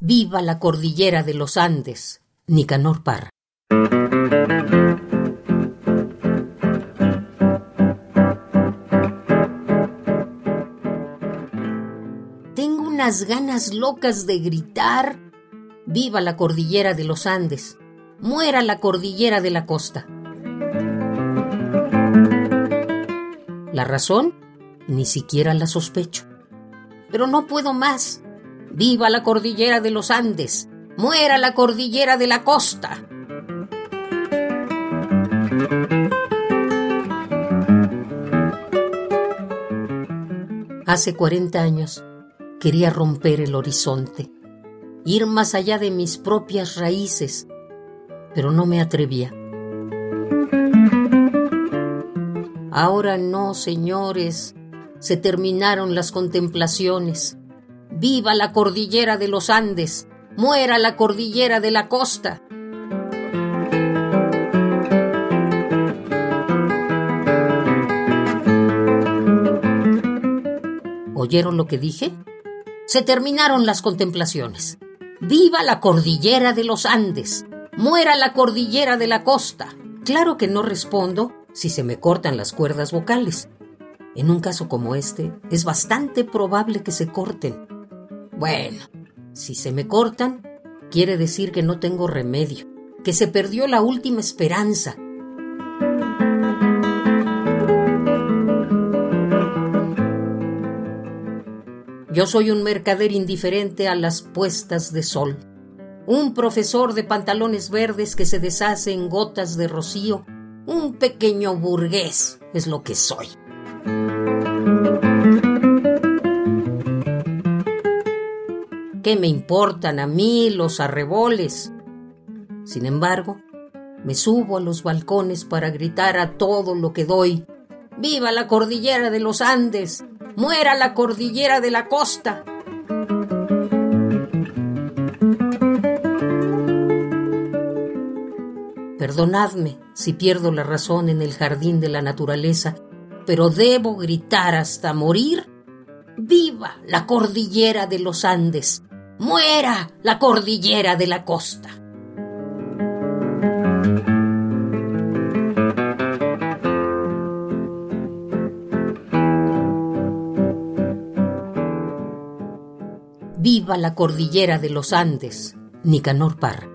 Viva la cordillera de los Andes, Nicanor Parra. Tengo unas ganas locas de gritar. Viva la cordillera de los Andes, muera la cordillera de la costa. La razón, ni siquiera la sospecho. Pero no puedo más. Viva la cordillera de los Andes. Muera la cordillera de la costa. Hace 40 años quería romper el horizonte, ir más allá de mis propias raíces, pero no me atrevía. Ahora no, señores, se terminaron las contemplaciones. Viva la cordillera de los Andes, muera la cordillera de la costa. ¿Oyeron lo que dije? Se terminaron las contemplaciones. Viva la cordillera de los Andes, muera la cordillera de la costa. Claro que no respondo si se me cortan las cuerdas vocales. En un caso como este, es bastante probable que se corten. Bueno, si se me cortan, quiere decir que no tengo remedio, que se perdió la última esperanza. Yo soy un mercader indiferente a las puestas de sol, un profesor de pantalones verdes que se deshace en gotas de rocío, un pequeño burgués es lo que soy. ¿Qué me importan a mí los arreboles? Sin embargo, me subo a los balcones para gritar a todo lo que doy. ¡Viva la cordillera de los Andes! ¡Muera la cordillera de la costa! Perdonadme si pierdo la razón en el jardín de la naturaleza, pero debo gritar hasta morir. ¡Viva la cordillera de los Andes! Muera la cordillera de la costa. Viva la cordillera de los Andes, Nicanor Parra.